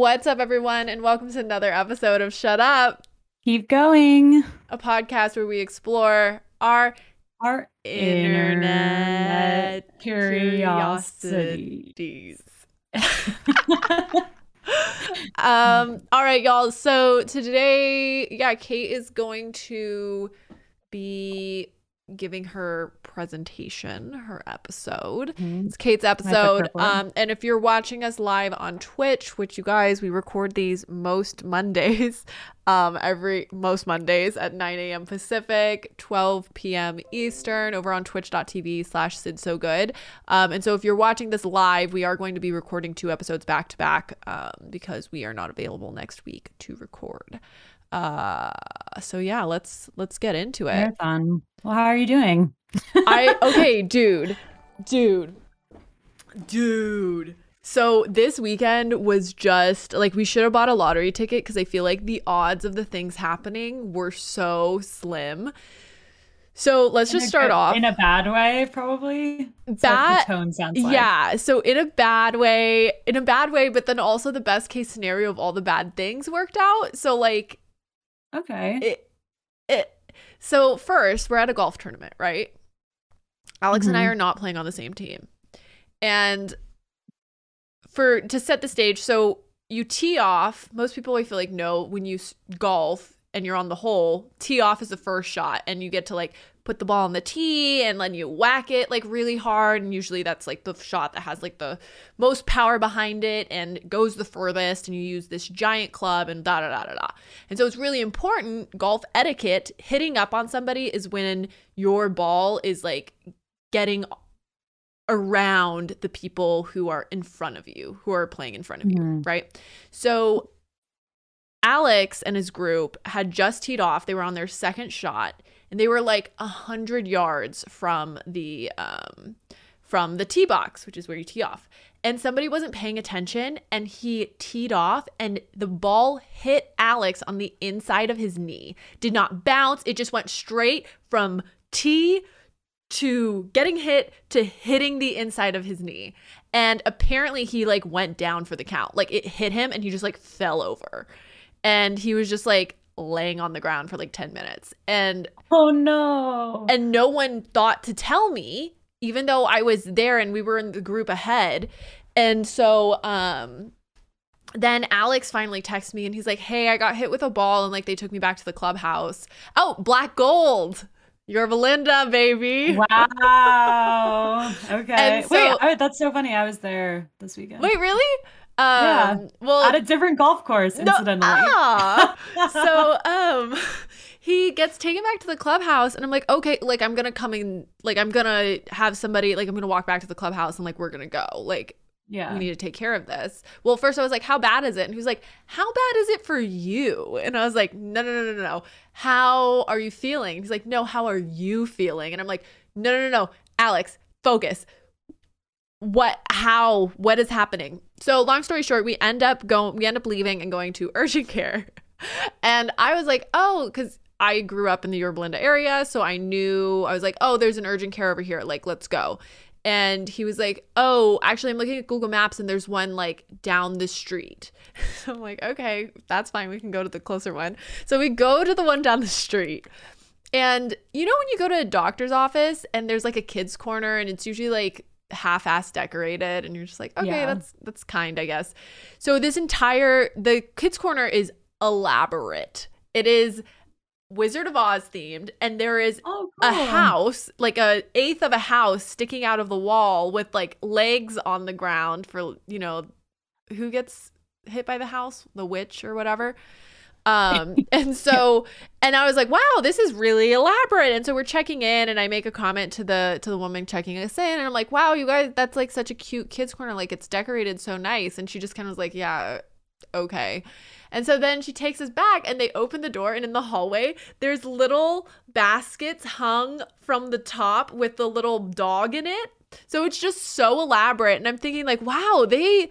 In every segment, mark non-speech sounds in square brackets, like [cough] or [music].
What's up, everyone, and welcome to another episode of Shut Up, Keep going. a podcast where we explore our Our internet, curiosities. [laughs] um, all right, y'all. So today, yeah, Kate is going to be giving her presentation, her episode. Mhm. It's Kate's episode. her for it. Um, and if you're watching us live on Twitch, which you guys, we record these most Mondays, [laughs] um, every most Mondays at 9 a.m. Pacific, 12 p.m. Eastern, over on twitch.tv slash Sid So Good. Um, and so if you're watching this live, we are going to be recording two episodes back to back um, because we are not available next week to record. Uh, so yeah, let's let's get into it. Marathon. Well, how are you doing? [laughs] I okay, dude. Dude. Dude. So this weekend was just like we should have bought a lottery ticket because I feel like the odds of the things happening were so slim. So let's In just start good- off. in a bad way, probably. That's what Bad- tone sounds like. Yeah, so in a bad way, in a bad way, but then also the best case scenario of all the bad things worked out. So like Okay. it, it so first we're at a golf tournament right alex and i Mhm. are not playing on the same team and for to set the stage so you tee off most people i feel like know when you golf and you're on the hole tee off is the first shot and you get to like put the ball on the tee and then you whack it like really hard. And usually that's like the shot that has like the most power behind it and goes the furthest and you use this giant club and da da da da da. And so it's really important golf etiquette hitting up on somebody is when your ball is like getting around the people who are in front of you who are playing in front of you Mhm. right? So alex and his group had just teed off. They were on their second shot and they were like a hundred yards from the um from the tee box which is where you tee off. And somebody wasn't paying attention and he teed off and the ball hit alex on the inside of his knee. Did not bounce. It just went straight from tee to getting hit to hitting the inside of his knee. And apparently he like went down for the count. Like it hit him and he just like fell over. And he was just like laying on the ground for like 10 minutes and Oh no. and no one thought to tell me even though I was there and we were in the group ahead and so um then Alex finally texts me and he's like hey I got hit with a ball and like they took me back to the clubhouse oh black gold Yorba Linda baby wow. [laughs] Okay. So- Wait, I, that's so funny. I was there this weekend. wait really um Yeah. well At a different golf course, No, incidentally. ah. [laughs] so um he gets taken back to the clubhouse and i'm like okay like i'm gonna come in like i'm gonna have somebody like i'm gonna walk back to the clubhouse and like we're gonna go like yeah. we need to take care of this well first i was like how bad is it and he was like how bad is it for you and i was like no no no no no how are you feeling he's like no how are you feeling and i'm like no no no no alex focus what how what is happening. So long story short we end up going we end up leaving and going to [laughs] urgent care. And i was like oh because i grew up in the Yorba Linda area so i knew i was like oh there's an urgent care over here like let's go. And he was like oh actually i'm looking at google maps and there's one like down the street. [laughs] So i'm like okay that's fine we can go to the closer one. So we go to the one down the street. And you know when you go to a doctor's office and there's like a kids corner and it's usually like half-ass decorated and you're just like okay Yeah. that's that's kind i guess. So this entire the kids corner is elaborate. It is wizard of oz themed and there is Oh, a house like a eighth of a house sticking out of the wall with like legs on the ground for you know who gets hit by the house? The witch or whatever um [laughs] and so and i was like wow this is really elaborate. And so we're checking in and i make a comment to the to the woman checking us in. And i'm like wow you guys that's like such a cute kids corner. Like it's decorated so nice. And she just kind of was like yeah okay. And so then she takes us back and they open the door and in the hallway there's little baskets hung from the top with the little dog in it. So it's just so elaborate. And i'm thinking like wow they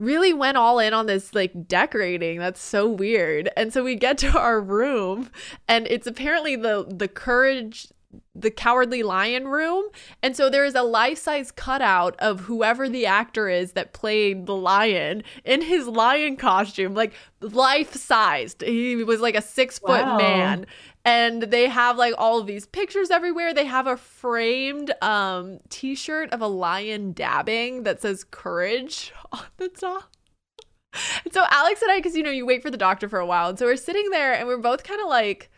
really went all in on this like decorating. That's so weird. And so we get to [laughs] our room and it's apparently the the courage the cowardly lion room and so there is a life-size cutout of whoever the actor is that played the lion in his lion costume like life-sized he was like a six foot Wow. man and they have like all of these pictures everywhere they have a framed um t-shirt of a lion dabbing that says courage [laughs] on the top and so alex and i because you know you wait for the doctor for a while and so we're sitting there and we're both kind of like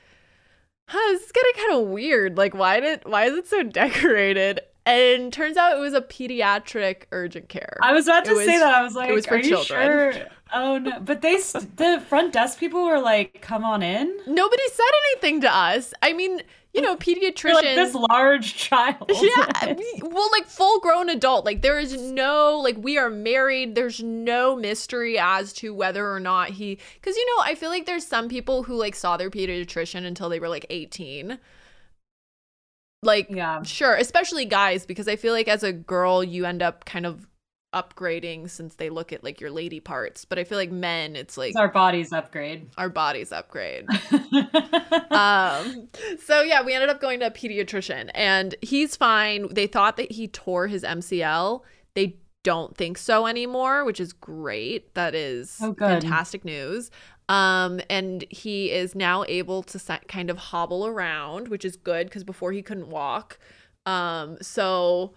huh, this is getting kind of weird. Like, why did why is it so [laughs] decorated? And turns out it was a pediatric urgent care. I was about to was- say that. I was like, it was for are you sure? Oh no! But they, the front desk people were like, "Come on in." Nobody said anything to us. I mean, you know, [laughs] You're like this large child. [laughs] yeah, [laughs] well, like full grown adult. Like there is no like we are married. There's no mystery as to whether or not he. Because you know, I feel like there's some people who like saw their pediatrician until they were like 18. Like yeah. Sure, especially guys, because I feel like as a girl, you end up kind of upgrading since they look at like your lady parts. But I feel like men, it's like It's our bodies upgrade. our bodies upgrade. [laughs] um, so yeah, we ended up going to a pediatrician and he's fine. They thought that he tore his MCL. They don't think so anymore, which is great. That is Oh, fantastic news. Um, and he is now able to kind of hobble around, which is good because before he couldn't walk. Um, so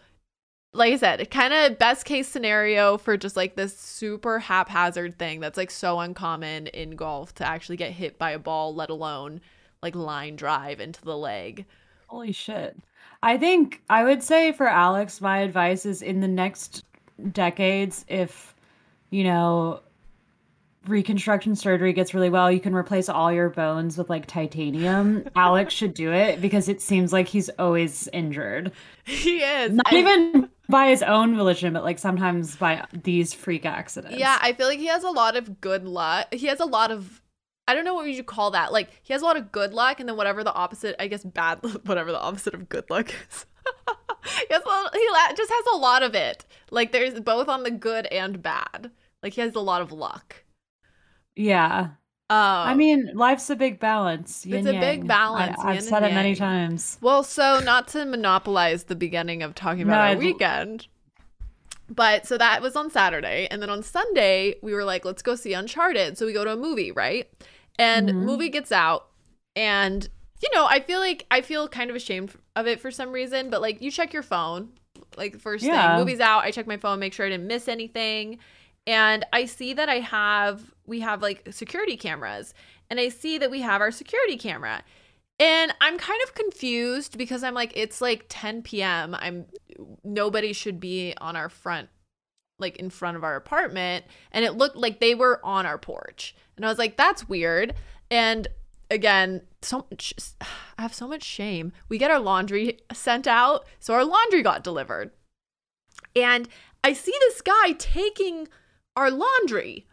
like I said, kind of best case scenario for just like this super haphazard thing that's like so uncommon in golf to actually get hit by a ball, let alone like line drive into the leg. Holy shit. I think I would say for Alex, my advice is in the next decades, if, you know, reconstruction surgery gets really well, you can replace all your bones with like titanium. [laughs] Alex should do it because it seems like he's always injured. He is. Not I- even by his own volition, but like sometimes by these freak accidents. Yeah, I feel like he has a lot of good luck. He has a lot of I don't know what you call that. Like he has a lot of good luck and then whatever the opposite, I guess bad [laughs] whatever the opposite of good luck is. [laughs] he has lot, he la- just has a lot of it. Like there's both on the good and bad. Like he has a lot of luck. Yeah. Um, I mean, life's a big balance. It's a big balance, I, have said it many times. Well, so not to monopolize the beginning of talking about No, our I'd- weekend. But so that was on Saturday. And then on Sunday, we were like, let's go see Uncharted. So we go to a movie, right? And Mhm. movie gets out. And, you know, I feel like I feel kind of ashamed of it for some reason. But like, you check your phone. Like, first Yeah. thing, movie's out. I check my phone, make sure I didn't miss anything. And I see that I have, we have like security cameras. And I see that we have our security camera. And I'm kind of confused because I'm like, it's like 10 p.m. I'm nobody should be on our front, like in front of our apartment. And it looked like they were on our porch. And I was like, that's weird. And again, so much, [sighs] I have so much shame. We get our laundry sent out. So our laundry got delivered. And I see this guy taking our laundry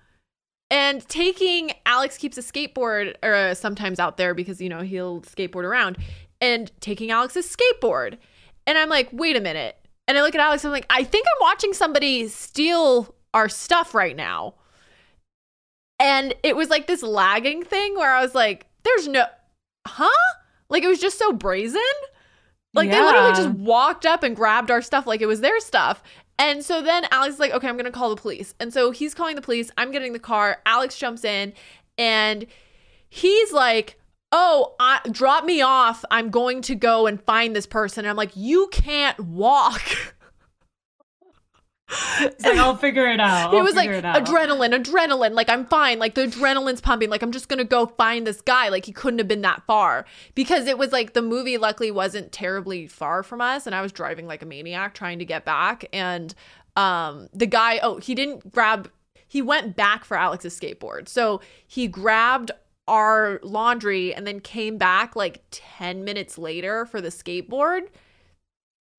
and taking Alex keeps a skateboard or uh, sometimes out there because you know he'll skateboard around and taking Alex's skateboard. And I'm like, "Wait a minute." And I look at Alex and I'm like, "I think I'm watching somebody steal our stuff right now." And it was like this lagging thing where I was like, "There's no huh?" Like it was just so brazen. Like they literally just walked up and grabbed our stuff like it was their stuff. And so then Alex is like, okay, I'm gonna call the police. And so he's calling the police. I'm getting the car. Alex jumps in and he's like, oh, I, drop me off. I'm going to go and find this person. And I'm like, you can't walk. [laughs] It's like, I'll figure it out. It I'll was like it adrenaline, adrenaline. Like I'm fine. Like the adrenaline's pumping. Like I'm just gonna go find this guy. Like he couldn't have been that far because it was like the movie. Luckily, wasn't terribly far from us, and I was driving like a maniac trying to get back. And um, the guy, oh, he didn't grab. He went back for Alex's skateboard. So he grabbed our laundry and then came back like 10 minutes later for the skateboard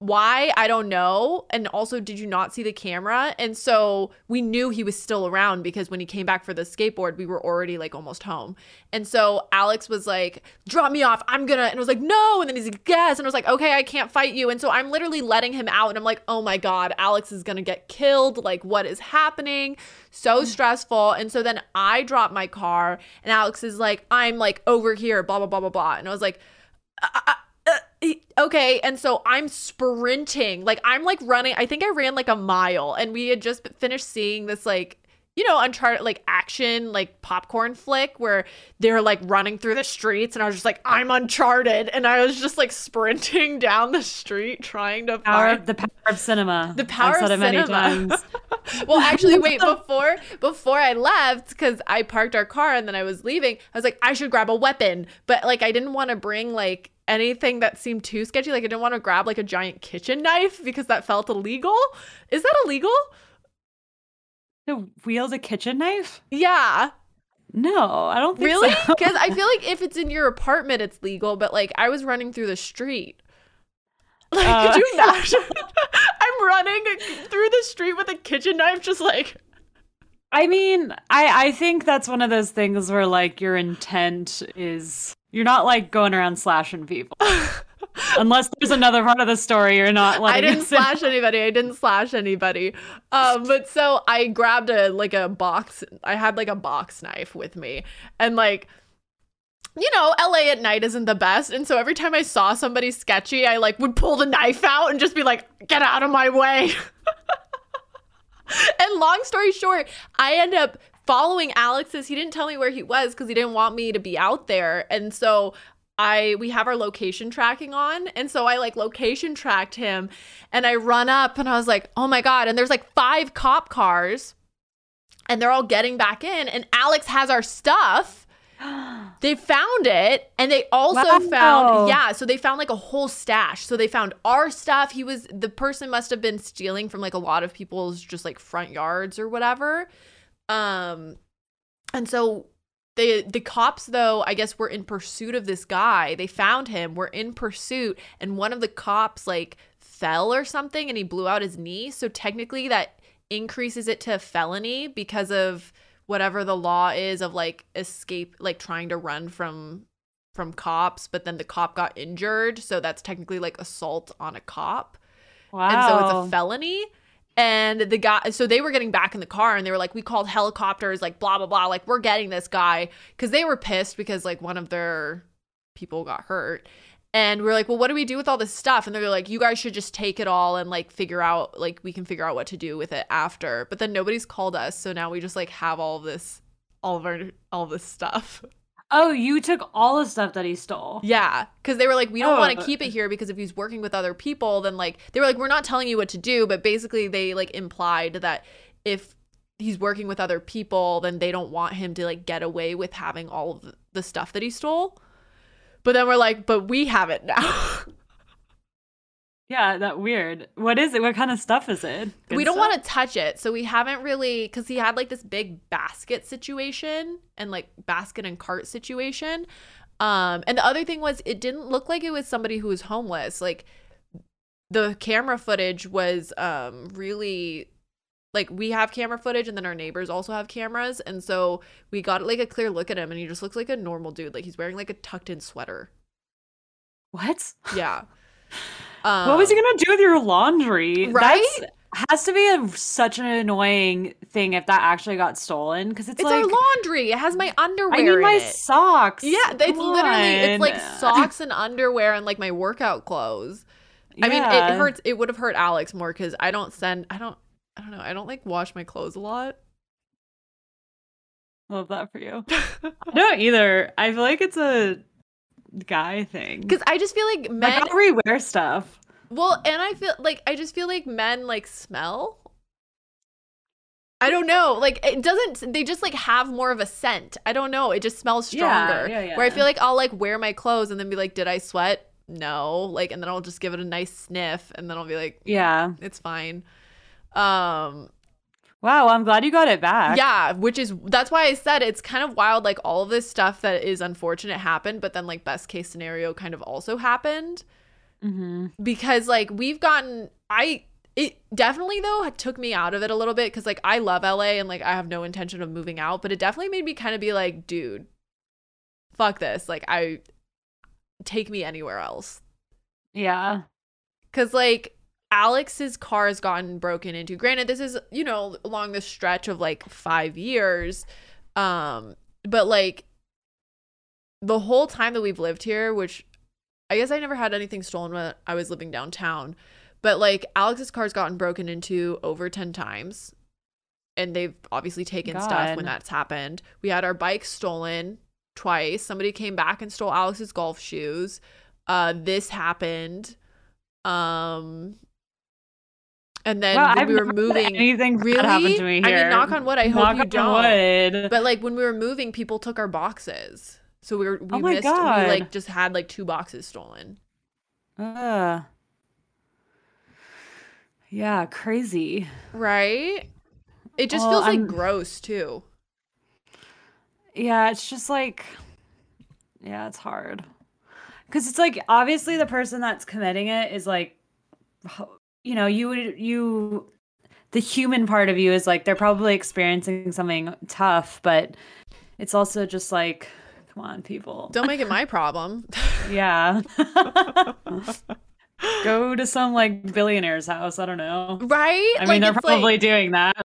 why i don't know. And also did you not see the camera? And so we knew he was still around because when he came back for the skateboard we were already like almost home. And so alex was like drop me off. I'm gonna and i was like no. And then he's like yes. And i was like okay i can't fight you. And so i'm literally letting him out and i'm like oh my god alex is gonna get killed. Like what is happening? So stressful. And so then i drop my car and alex is like i'm like over here blah blah blah blah blah. And i was like uh, uh, uh, okay and so i'm sprinting like i'm like running i think i ran like a mile and we had just finished seeing this like you know uncharted like action like popcorn flick where they're like running through the streets and i was just like i'm uncharted and i was just like sprinting [laughs] down the street trying to Power, find the power of cinema. the power I've of said it many cinema. [laughs] well, actually, wait [laughs] before before I left because I parked our car and then I was leaving. I was like, I should grab a weapon, but like I didn't want to bring like anything that seemed too sketchy. Like I didn't want to grab like a giant kitchen knife because that felt illegal. Is that illegal? To wield a kitchen knife? Yeah, No, I don't think really? so. [laughs] Because I feel like if it's in your apartment, it's legal. But like I was running through the street. [laughs] Like, Uh. could you [laughs] imagine? I'm running through the street with a kitchen knife, just like. I mean, I I think that's one of those things where like your intent is you're not like going around slashing people. [laughs] Unless there's another part of the story you're not like. I didn't us in. slash anybody. I didn't slash anybody. Um, but so I grabbed a like a box. I had like a box knife with me, and like, you know, LA at night isn't the best. And so every time I saw somebody sketchy, I like would pull the knife out and just be like, "Get out of my way." [laughs] and long story short, I end up following Alex's. He didn't tell me where he was because he didn't want me to be out there. And so I we have our location tracking on. And so I like location tracked him and I run up and I was like, "Oh my god." And there's like five cop cars and they're all getting back in and Alex has our stuff. [gasps] They found it and they also Wow. found yeah, so they found like a whole stash. So they found our stuff. He was the person must have been stealing from like a lot of people's just like front yards or whatever. Um and so the the cops though, I guess were in pursuit of this guy. They found him, were in pursuit and one of the cops like fell or something and he blew out his knee. So technically that increases it to a felony because of whatever the law is of like escape like trying to run from from cops but then the cop got injured so that's technically like assault on a cop Wow. and so it's a felony and the guy so they were getting back in the car and they were like we called helicopters like blah blah blah like we're getting this guy. Because they were pissed because like one of their people got hurt. And we are like well what do we do with all this stuff? And they're like you guys should just take it all and like figure out like we can figure out what to do with it after. But then nobody's called us. So now we just like have all this all of our all this stuff Oh, you took all the stuff that he stole. yeah, because they were like, we don't Oh, want to keep it here because if he's working with other people, then like they were like, we're not telling you what to do, but basically they like implied that if he's working with other people, then they don't want him to like get away with having all of the stuff that he stole. But then we're like, but we have it now. [laughs] Yeah, that weird. What is it? What kind of stuff is it? we don't want to touch it, so we haven't really because he had like this big basket situation and like basket and cart situation. Um, and the other thing was, it didn't look like it was somebody who was homeless. Like the camera footage was um really like we have camera footage and then our neighbors also have cameras and so we got like a clear look at him and he just looks like a normal dude like he's wearing like a tucked in sweater What? yeah [laughs] um, what was he gonna do with your laundry? Right? That's, has to be a, such an annoying thing if that actually got stolen because it's, it's like our laundry it has my underwear I need my it. socks. Yeah, it's Come literally it's like socks and underwear and like my workout clothes. I mean, it hurts. It would have hurt Alex more because I don't send. I don't. I don't know. I don't like wash my clothes a lot. Love that for you. [laughs] I don't either. I feel like it's a guy thing. Because I just feel like men. like I'll rewear stuff. well, and I feel like I just feel like men like smell. I don't know. Like it doesn't. They just like have more of a scent. I don't know. It just smells stronger. Yeah, stronger. yeah, Where I feel like I'll like wear my clothes and then be like, did I sweat? No. Like, and then I'll just give it a nice sniff, and then I'll be like, Yeah. it's fine. Um, Wow. I'm glad you got it back. yeah, which is that's why I said it's kind of wild. Like all of this stuff that is unfortunate happened, but then like best case scenario kind of also happened hmm because like we've gotten I it definitely though took me out of it a little bit because like I love LA and like I have no intention of moving out, but it definitely made me kind of be like, dude, fuck this. Like I take me anywhere else. Yeah. Cause like Alex's car has gotten broken into. Granted, this is, you know, along the stretch of like five years. Um, but like the whole time that we've lived here, which I guess I never had anything stolen when I was living downtown, but like Alex's car's gotten broken into over 10 times. And they've obviously taken stuff when that's happened. We had our bike stolen twice. Somebody came back and stole Alex's golf shoes. Uh this happened. Um and then Wow, when I've we were moving anything really happen to me I mean knock on wood, I hope you don't. wood. But like when we were moving, people took our boxes. So we were we Oh missed God. we like just had like two boxes stolen. Ugh. Yeah, crazy. Right? It just Well, feels like I'm- gross too. Yeah, it's just like, yeah, it's hard. Because it's like, obviously, the person that's committing it is like, you know, you would, you, the human part of you is like, they're probably experiencing something tough, but it's also just like, come on, people. Don't make it my problem. [laughs] Yeah. [laughs] Go to some like billionaire's house. I don't know. right? I mean, Like, they're probably like, doing that.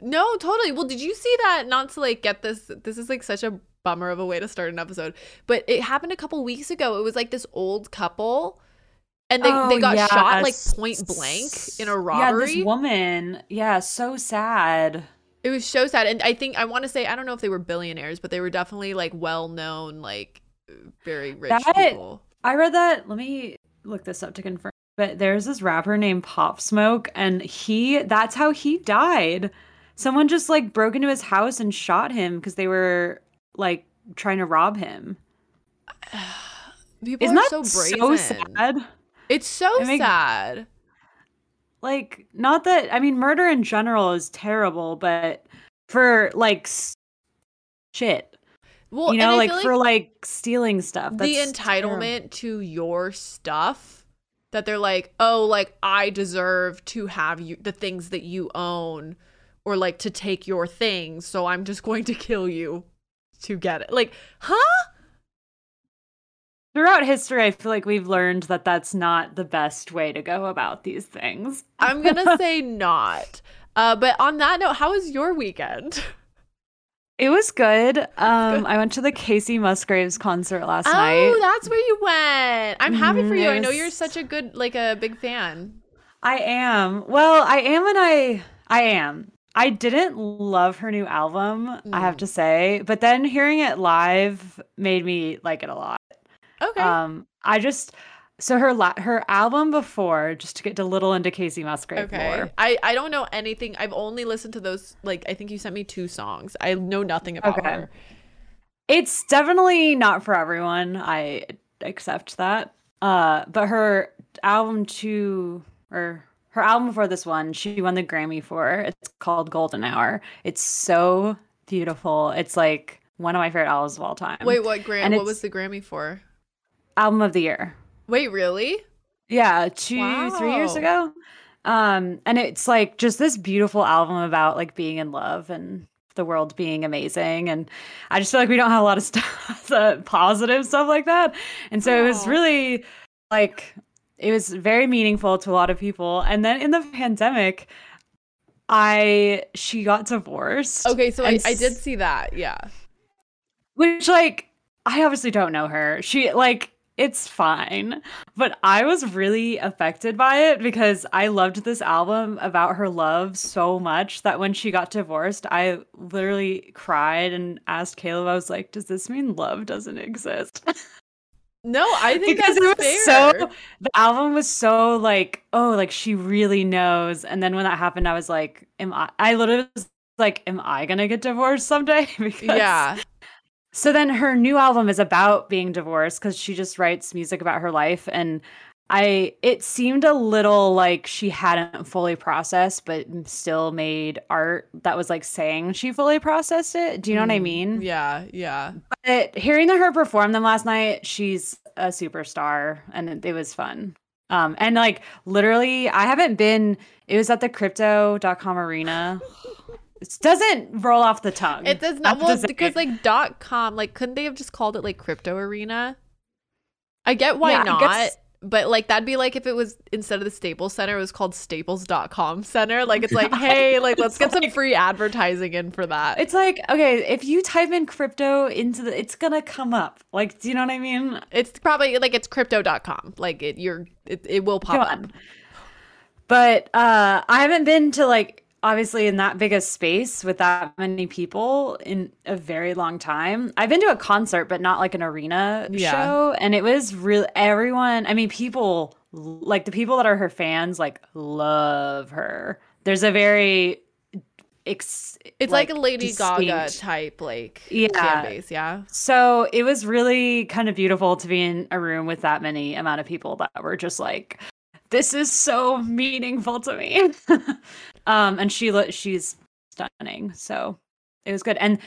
No, totally. Well, did you see that? Not to like get this this is like such a bummer of a way to start an episode. But it happened a couple weeks ago. It was like this old couple and they, they Oh, got shot like point blank in a robbery. Yeah, this woman. Yeah, so sad. It was so sad. And I think I want to say I don't know if they were billionaires, but they were definitely like well known, like very rich That- people. I read that. Let me look this up to confirm. But there's this rapper named Pop Smoke, and he that's how he died. Someone just like broke into his house and shot him because they were like trying to rob him. [sighs] People Isn't are that so brazen. so sad? It's so It makes- sad. Like, not that I mean, murder in general is terrible, but for like s- shit, Well, you know, I like for like stealing stuff. the that's terrible. entitlement to your stuff that they're like, oh, like I deserve to have you the things that you own, or like to take your things, so I'm just going to kill you to get it. Like, huh? Throughout history, I feel like we've learned that that's not the best way to go about these things. I'm gonna [laughs] say not. Uh, but on that note, how was your weekend? It was good. [laughs] Um, I went to the Kacey Musgraves concert last Oh, night. Oh, that's where you went. I'm happy for Mhm, you. I know you're such a good, like a big fan. I am. Well, I am and I I am. I didn't love her new album, I have Mm. to say, but then hearing it live made me like it a lot. Okay. Um, I just so her la- her album before, just to get a little into Kacey Musgrave Okay. lore. I, I don't know anything. I've only listened to those like I think you sent me two songs. I know nothing about Okay. her. It's definitely not for everyone. I accept that. Uh, but her album two or her album before this one, she won the Grammy for. It's called Golden Hour. It's so beautiful. It's like one of my favorite albums of all time. Wait, what Gram and what was the Grammy for? Album of the year. Wait, really? Yeah, two, three years ago. Um, and it's like just this beautiful album about like being in love and the world being amazing. And I just feel like we don't have a lot of [laughs] stuff, uh, positive stuff like that. And so it was really like, it was very meaningful to a lot of people. And then in the pandemic, I, she got divorced. Okay, so I, I did see that. Yeah. which like I obviously don't know her. She like it's fine, but I was really affected by it because I loved this album about her love so much that when she got divorced, I literally cried and asked Caleb. I was like, "Does this mean love doesn't exist?" [laughs] No, I think because that's it was fair. so the album was so like, oh, like she really knows. And then when that happened, I was like, "Am I?" I literally was like, "Am I gonna get divorced someday?" [laughs] because yeah. So then her new album is about being divorced because she just writes music about her life and I it seemed a little like she hadn't fully processed but still made art that was like saying she fully processed it. Do you know what I Mm, mean? Yeah, yeah. But hearing her perform them last night, she's a superstar and it, it was fun. Um and like literally I haven't been it was at the crypto.com arena. [laughs] It doesn't roll off the tongue. It does not well because like dot com, like couldn't they have just called it like crypto arena? I get why Yeah, not, but like that'd be like if it was instead of the Staples Center, it was called Staples.com Center. Like it's like, [laughs] hey, like let's get some free advertising in for that. It's like, okay, if you type in crypto into the it's gonna come up. Like, do you know what I mean? It's probably like it's crypto.com. Like it you're it, it will pop up. But uh I haven't been to like obviously in that big a space with that many people in a very long time. I've been to a concert, but not like an arena Yeah. show. And it was really everyone, I mean, people like the people that are her fans, like love her. There's a very ex- It's like, a Lady Gaga type like Yeah. fan base, yeah. So it was really kind of beautiful to be in a room with that many amount of people that were just like, this is so meaningful to me. [laughs] um, and she lo- she's stunning. So it was good. And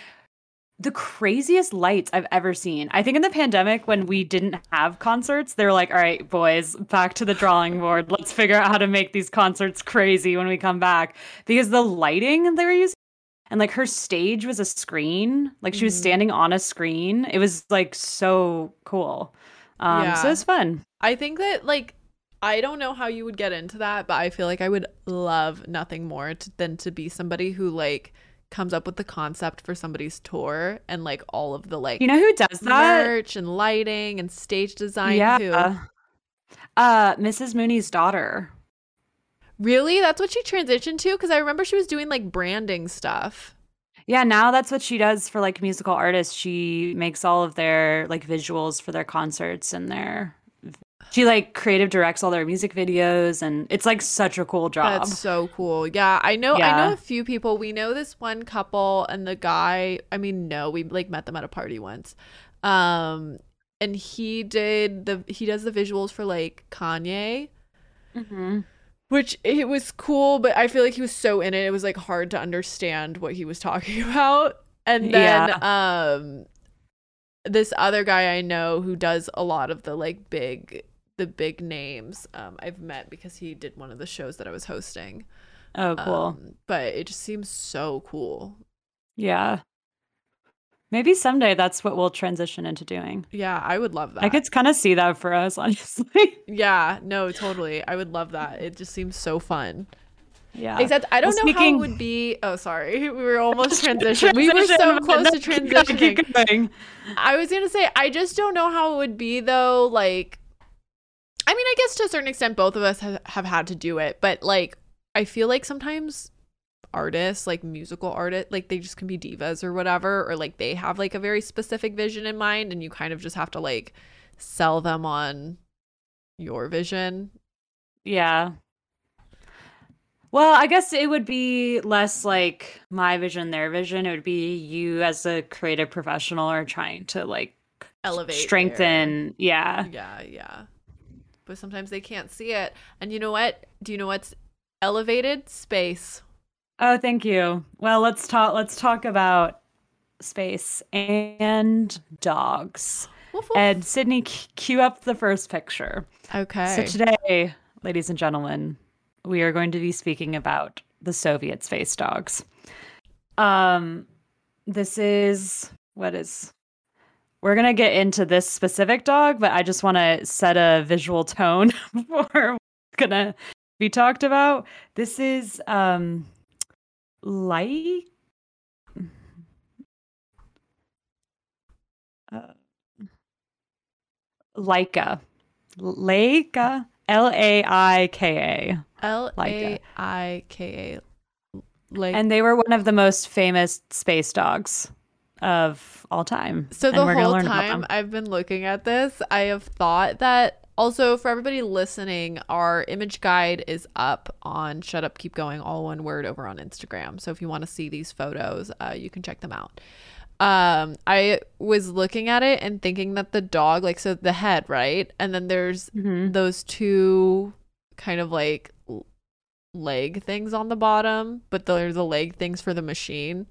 the craziest lights I've ever seen. I think in the pandemic when we didn't have concerts, they were like, all right, boys, back to the drawing board. Let's figure out how to make these concerts crazy when we come back. Because the lighting they were using and like her stage was a screen like she was Mhm. standing on a screen it was like so cool um so Yeah. it was fun I think that like I don't know how you would get into that, but I feel like I would love nothing more to, than to be somebody who like comes up with the concept for somebody's tour and like all of the like you know who does that merch and lighting and stage design. yeah Who? uh mrs mooney's daughter Really? That's what she transitioned to? Because I remember she was doing like branding stuff. yeah now that's what she does for like musical artists she makes all of their like visuals for their concerts and their she like creative directs all their music videos and it's like such a cool job That's so cool. Yeah, I know. I know a few people. We know this one couple, and the guy. I mean, no, we like met them at a party once. Um, and he did the he does the visuals for like Kanye, Mhm. which it was cool, but I feel like he was so in it, it was like hard to understand what he was [laughs] talking about. And then um, this other guy I know who does a lot of the like big the big names um I've met because he did one of the shows that I was hosting. oh cool Um, but it just seems so cool. yeah maybe someday that's what we'll transition into doing Yeah, I would love that. I could kind of see that for us, [laughs] honestly. yeah, no, totally. I would love that. It just seems so fun. yeah. Except I don't Well, know how it would be. [laughs] Oh, sorry. [laughs] We were almost transitioning. We were so close no, to transitioning. I was going to say, I just don't know how it would be, though. Like, I mean, I guess to a certain extent, both of us have, have had to do it. But, like, I feel like sometimes artists, like musical artists, like they just can be divas or whatever. Or, like, they have, like, a very specific vision in mind. And you kind of just have to, like, sell them on your vision. Yeah. Well, I guess it would be less like my vision, their vision. It would be you as a creative professional are trying to like Elevate. their- strengthen. Yeah. Yeah, yeah. But sometimes they can't see it. And you know what? Do you know what's elevated? Space. Oh, thank you. Well, let's talk. Let's talk about space and dogs. Woof, woof. And Sydney, cue up the first picture. okay. So today, ladies and gentlemen, we are going to be speaking about the Soviet space dogs. Um this is what is we're going to get into this specific dog, but I just want to set a visual tone [laughs] before what's going to be talked about. This is um light uh, Laika. Laika. L A I K A. L A. I K A. And they were one of the most famous space dogs of all time. so the whole time. I've been looking at this, I have thought that also for everybody listening, our image guide is up on Shut Up Keep Going all one word over on Instagram. So if you want to see these photos, uh, you can check them out. Um, I was looking at it and thinking that the dog, like, so the head, right? And then there's Mhm. those two kind of like leg things on the bottom, but there's the leg things for the machine.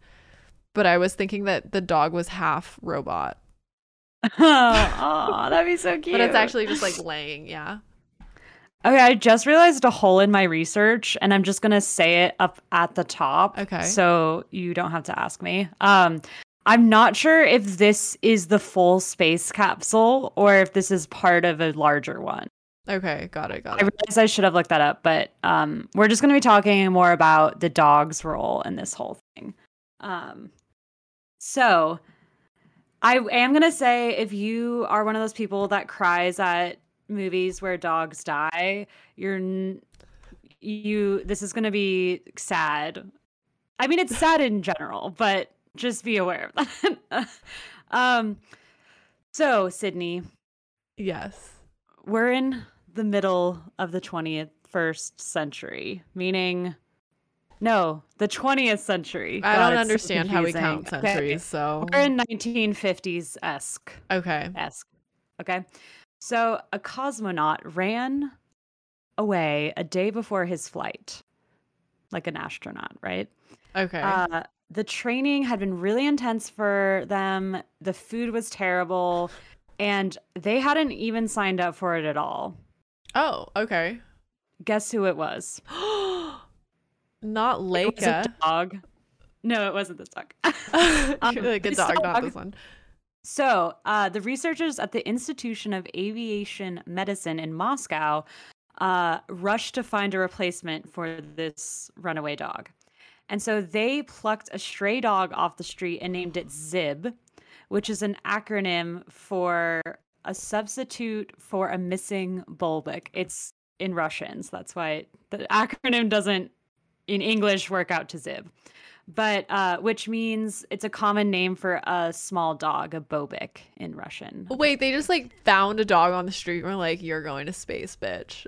But I was thinking that the dog was half robot, [laughs] oh, that'd be so cute. [laughs] but it's actually just like laying. Yeah. Okay, I just realized a hole in my research and I'm just going to say it up at the top. Okay. So you don't have to ask me. Um I'm not sure if this is the full space capsule or if this is part of a larger one. Okay, got it, got it. I realize I should have looked that up, but um, we're just going to be talking more about the dog's role in this whole thing. Um, so I am going to say if you are one of those people that cries at movies where dogs die, you're you this is going to be sad. I mean, it's sad in general, but just be aware of that. [laughs] um, so Sydney, Yes. we're in the middle of the 21st century, meaning no, the 20th century. I God, don't it's so understand how we count confusing. Okay, centuries, so We're in 1950s esque. okay. Esque. Okay. So a cosmonaut ran away a day before his flight, like an astronaut, right? Okay. Uh, the training had been really intense for them. The food was terrible, and they hadn't even signed up for it at all. oh, okay. Guess who it was? [gasps] [gasps] Not It was a Laika. dog. No, it wasn't [laughs] [laughs] this dog. Um, a dog, not dog- this one. So, uh, the researchers at the Institution of Aviation Medicine in Moscow uh, rushed to find a replacement for this runaway dog. And so they plucked a stray dog off the street and named it Zib, which is an acronym for a substitute for a missing Bobik. It's in Russian, so that's why the [laughs] acronym doesn't in English work out to Zib. But uh, which means it's a common name for a small dog, a bobik in Russian. Wait, they just like found a dog on the street and were like, "You're going to space, bitch."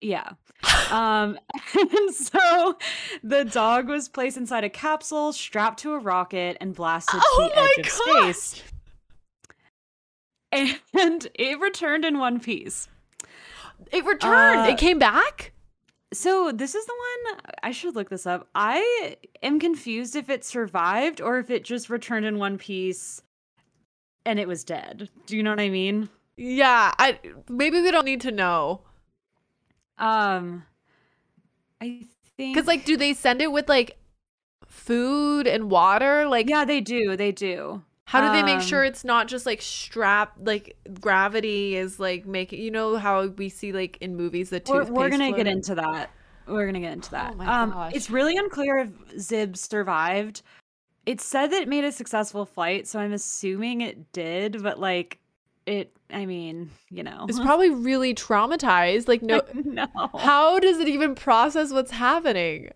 Yeah. Um, and [laughs] so the dog was placed inside a capsule, strapped to a rocket, and blasted Oh to the my edge of space. And it returned in one piece. It returned. Uh, it came back. So this is the one I should look this up. I am confused if it survived or if it just returned in one piece and it was dead. Do you know what I mean? Yeah, I maybe we don't need to know Um I think because like, do they send it with like food and water? Like, Yeah, they do. They do. How do they make um, sure it's not just like strap Like gravity is like making. You know how we see like in movies the We're, toothpaste. we're gonna get into that. We're gonna get into that. Oh um, it's really unclear if Zib survived. It said that it made a successful flight, so I'm assuming it did. But like, it. I mean, you know, It's probably really traumatized. Like, [laughs] no. no. How does it even process what's happening?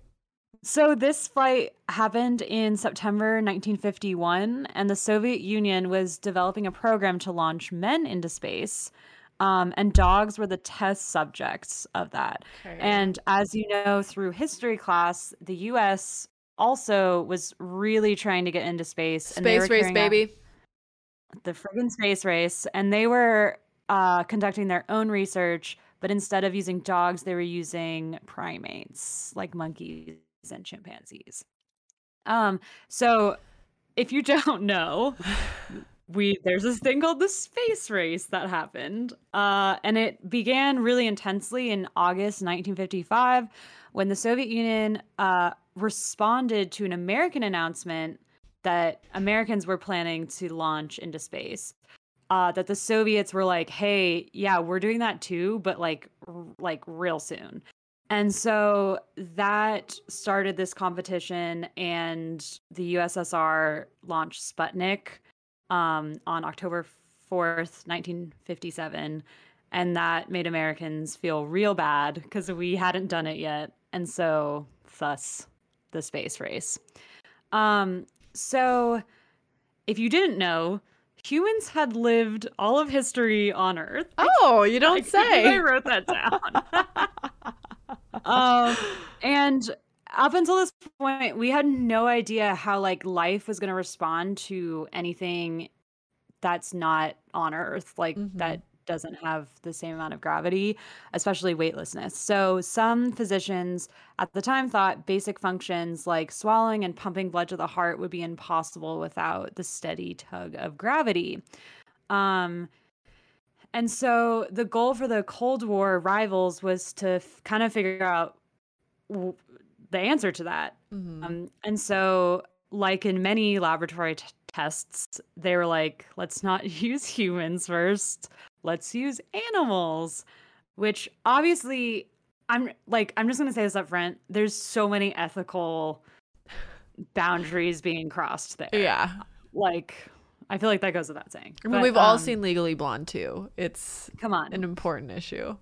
So this flight happened in September 1951, and the Soviet Union was developing a program to launch men into space. Um, and dogs were the test subjects of that. And as you know through history class, the US also was really trying to get into space. and space race, baby. The friggin' space race. And they were uh, conducting their own research, but instead of using dogs, they were using primates like monkeys and chimpanzees. Um, so if you [laughs] don't know, we there's this thing called the space race that happened uh, and it began really intensely in august 1955 when the soviet union uh, responded to an american announcement that americans were planning to launch into space uh, that the soviets were like hey yeah we're doing that too but like r- like real soon and so that started this competition and the ussr launched sputnik um, on October 4th, 1957. And that made Americans feel real bad because we hadn't done it yet. And so, thus, the space race. Um, so, if you didn't know, humans had lived all of history on Earth. Oh, you don't [laughs] can't believe [laughs] I wrote that down. [laughs] um, and up until this point, we had no idea how like life was going to respond to anything that's not on Earth, like Mhm. that doesn't have the same amount of gravity, especially weightlessness. So some physicians at the time thought basic functions like swallowing and pumping blood to the heart would be impossible without the steady tug of gravity. Um, and so the goal for the Cold War rivals was to f- kind of figure out w- the answer to that. Mhm. Um, and so, like in many laboratory t- tests, they were like, let's not [laughs] use humans first. let's use animals, which obviously I'm like, I'm just going to say this up front. There's so many ethical boundaries being crossed there. Yeah. Like, I feel like that goes without saying. I mean, But, we've all um, seen Legally Blonde too. It's Come on. an important issue.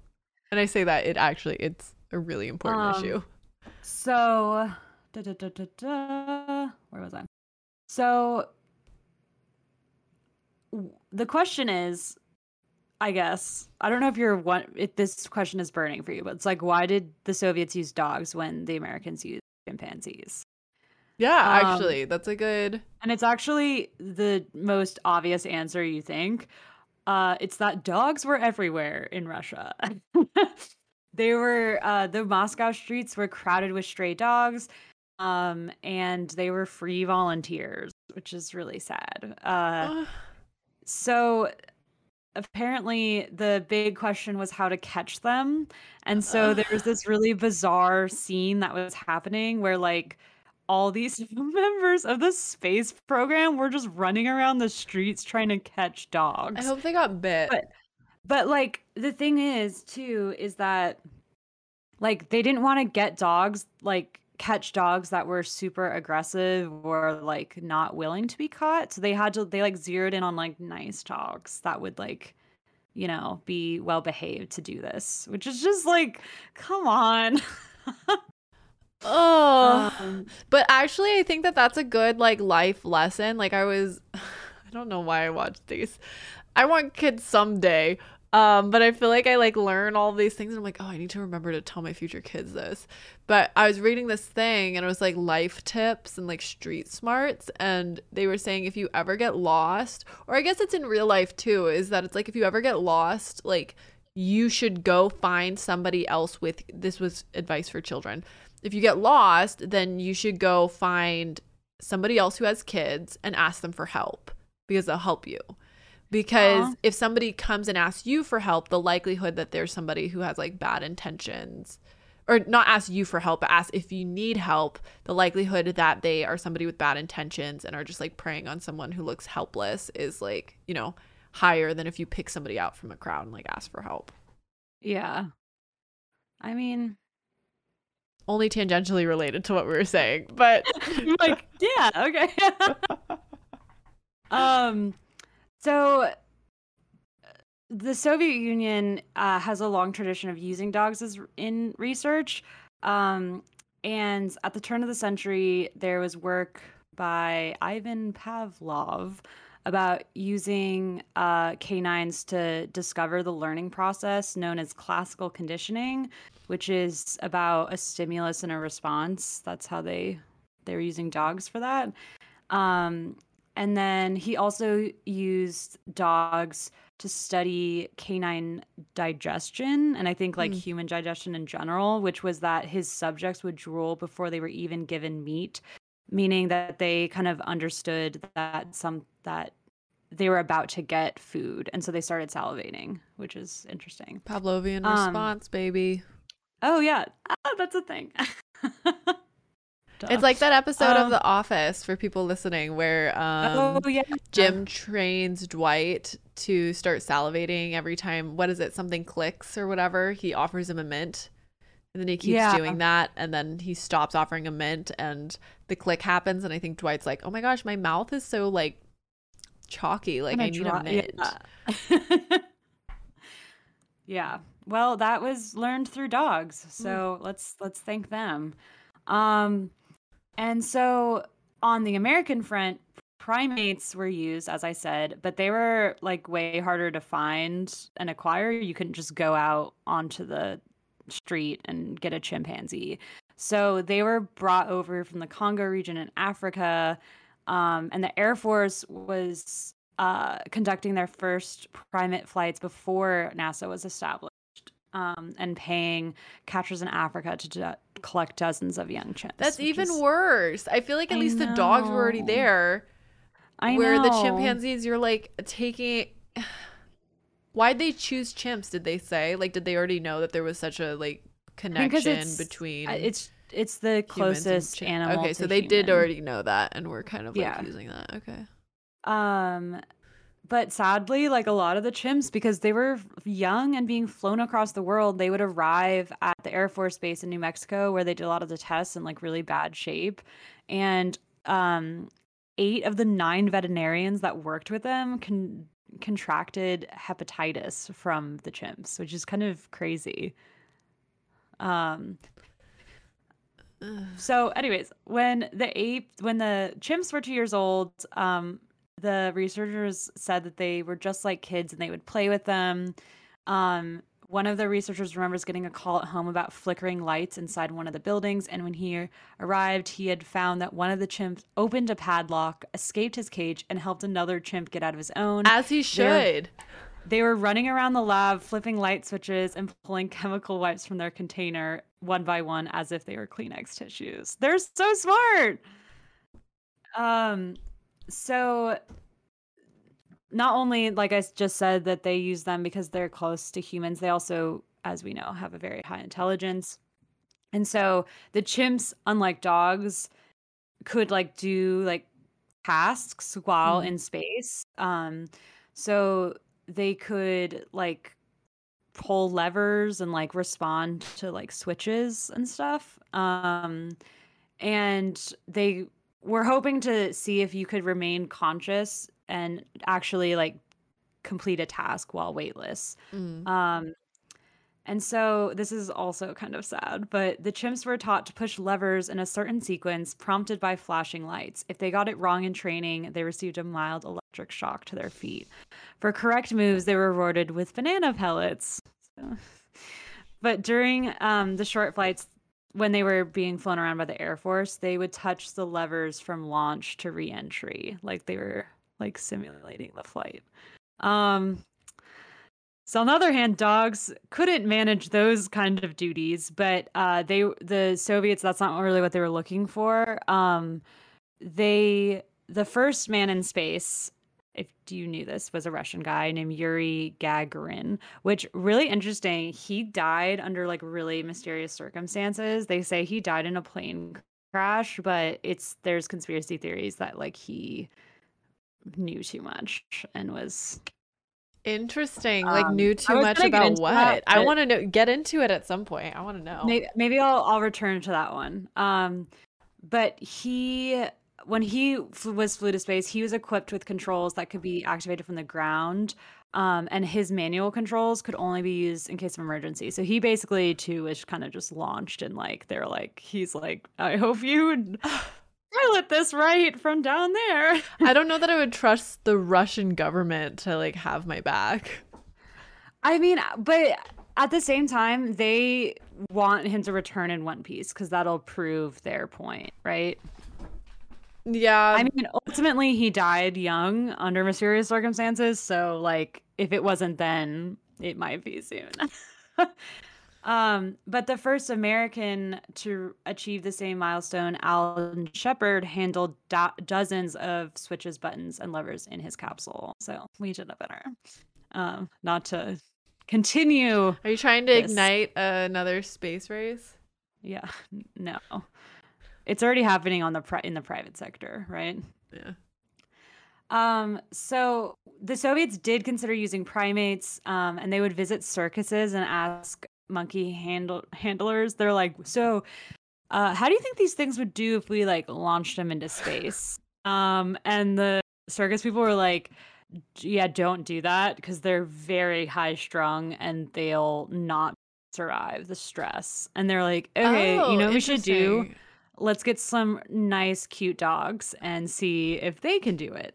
And I say that it actually it's a really important Um, issue. So, da, da, da, da, da, where was I? So, w- the question is, I guess I don't know if you're one. If this question is burning for you, but it's like, why did the Soviets use dogs when the Americans used chimpanzees? Yeah, um, actually, that's a good And it's actually the most obvious answer you think. Uh, it's that dogs were everywhere in Russia. [laughs] they were uh, the Moscow streets were crowded with stray dogs, um, and they were free volunteers, which is really sad. Uh, so apparently the big question was how to catch them and so there was this really bizarre scene that was happening where like all these [laughs] members of the space program were just running around the streets trying to catch dogs I hope they got bit. But- but like the thing is too is that like they didn't want to get dogs like catch dogs that were super aggressive or like not willing to be caught. So they had to they like zeroed in on like nice dogs that would like you know be well behaved to do this, which is just like come on. [laughs] oh. Um, But actually, I think that that's a good like life lesson. Like I was, [laughs] I don't know why I watched these. I want kids someday. Um, but I feel like I like learn all these things and I'm like, oh, I need to remember to tell my future kids this. But I was reading this thing and it was like life tips and like street smarts. And they were saying if you ever get lost, or I guess it's in real life too, is that it's like if you ever get lost, like you should go find somebody else with this was advice for children. If you get lost, then you should go find somebody else who has kids and ask them for help because they'll help you. Because Aw. if somebody comes and asks you for help, the likelihood that there's somebody who has like bad intentions or not ask you for help, but ask if you need help, the likelihood that they are somebody with bad intentions and are just like preying on someone who looks helpless is like, you know, higher than if you pick somebody out from a crowd and like ask for help. yeah. I mean, Only tangentially related to what we were saying, but [laughs] like yeah, okay. [laughs] um so uh, the Soviet Union uh, has a long tradition of using dogs as in research. Um, and at the turn of the century, there was work by Ivan Pavlov about using uh, canines to discover the learning process known as classical conditioning, which is about a stimulus and a response. That's how they they were using dogs for that. Um, and then he also used dogs to study canine digestion and I think like Hmm. human digestion in general, which was that his subjects would drool before they were even given meat, meaning that they kind of understood that some that they were about to get food and so they started salivating, which is interesting. Pavlovian Um, response, baby. Oh yeah, ah, that's a thing. [laughs] It's like that episode of Um, The Office for people listening where um, oh yeah, Jim trains Dwight to start salivating every time, what is it, something clicks or whatever. He offers him a mint. And then he keeps Yeah. doing that. And then he stops offering a mint and the click happens. And I think Dwight's like, oh my gosh, my mouth is so like chalky. Like, I Kinda need a dry- mint. Yeah. [laughs] yeah. Well, that was learned through dogs. So let's let's thank them. Um and so on the American front, primates were used as I said, but they were like way harder to find and acquire. You couldn't just go out onto the street and get a chimpanzee. So they were brought over from the Congo region in Africa um, and the Air Force was uh, conducting their first primate flights before NASA was established, um, and paying catchers in Africa to do- collect dozens of young chimps. That's even is- worse. I feel like at I least the dogs were already there. I know where the chimpanzees, you're like taking. [sighs] Why'd they choose chimps? Did they say like did they already know that there was such a like I think 'cause connection it's- between? It's it's the closest animal. Okay, so they did already know that, and we're kind of like Yeah. using that. Okay. Um, but sadly, like a lot of the chimps, because they were young and being flown across the world, they would arrive at the Air Force Base in New Mexico where they did a lot of the tests in like really bad shape. And um, eight of the nine veterinarians that worked with them con- contracted hepatitis from the chimps, which is kind of crazy. Um, so, anyways, when the ape, when the chimps were two years old, um, the researchers said that they were just like kids and they would play with them. Um, one of the researchers remembers getting a call at home about flickering lights inside one of the buildings. And when he arrived, he had found that one of the chimps opened a padlock, escaped his cage, and helped another chimp get out of his own. As he should. They were running around the lab, flipping light switches and pulling [laughs] chemical wipes from their container one by one as if they were Kleenex tissues. They're so smart. Um, so not only like I just said that they use them because they're close to humans, they also, as we know, have a very high intelligence. And so the chimps, unlike dogs, could like do like tasks while mm. in space. Um, so they could like pull levers and like respond to like switches and stuff. Um, and they were hoping to see if you could remain conscious and actually like complete a task while weightless. Mm. Um, and so this is also kind of sad, but the chimps were taught to push levers in a certain sequence prompted by flashing lights. If they got it wrong in training, they received a mild electric shock to their feet. For correct moves, they were rewarded with banana pellets. So. [laughs] But during um, the short flights, when they were being flown around by the Air Force, they would touch the levers from launch to reentry, like they were like simulating the flight. Um, so on the other hand, dogs couldn't manage those kind of duties, but uh, they the Soviets that's not really what they were looking for. Um, they the first man in space, if you knew this, was a Russian guy named Yuri Gagarin, which really interesting. He died under like really mysterious circumstances. They say he died in a plane crash, but it's there's conspiracy theories that like he knew too much and was Interesting. Like um, knew too much about what? That, I want to know. Get into it at some point. I want to know. Maybe, maybe I'll I'll return to that one. Um, but he when he was flew to space, he was equipped with controls that could be activated from the ground. Um, and his manual controls could only be used in case of emergency. So he basically too was kind of just launched and like they're like he's like I hope you pilot this right from down there. I don't know that I would trust the Russian government to like have my back. I mean, but at the same time, they want him to return in one piece because that'll prove their point, right? Yeah. I mean, ultimately, he died young under mysterious circumstances. So, like, if it wasn't then, it might be soon. [laughs] Um, but the first American to achieve the same milestone, Alan Shepard, handled do- dozens of switches, buttons, and levers in his capsule. So we did a better. Um, not to continue. Are you trying to this. ignite another space race? Yeah, no. It's already happening on the pri- in the private sector, right? Yeah. Um, so the Soviets did consider using primates, um, and they would visit circuses and ask monkey handle handlers. They're like, so uh, how do you think these things would do if we like launched them into space? [laughs] Um, and the circus people were like, yeah, don't do that because they're very high strung and they'll not survive the stress. And they're like, okay, oh, you know what we should do? Let's get some nice, cute dogs and see if they can do it.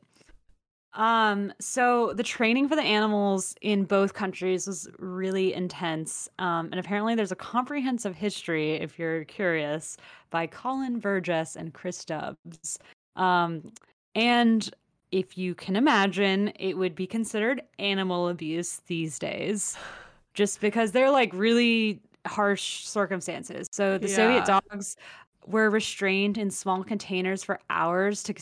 Um, so the training for the animals in both countries was really intense. Um, and apparently there's a comprehensive history, if you're curious, by Colin Burgess and Chris Dubbs. Um, and if you can imagine, it would be considered animal abuse these days, just because they're like really harsh circumstances. So the yeah. Soviet dogs were restrained in small containers for hours to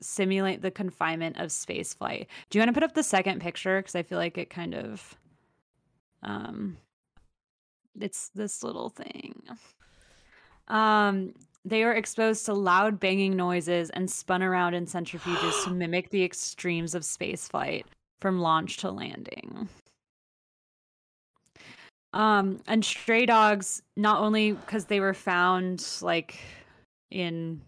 simulate the confinement of space flight. Do you want to put up the second picture because I feel like it kind of um it's this little thing. Um they were exposed to loud banging noises and spun around in centrifuges to [gasps] mimic the extremes of space flight. from launch to landing. Um, and stray dogs, not only because they were found like in,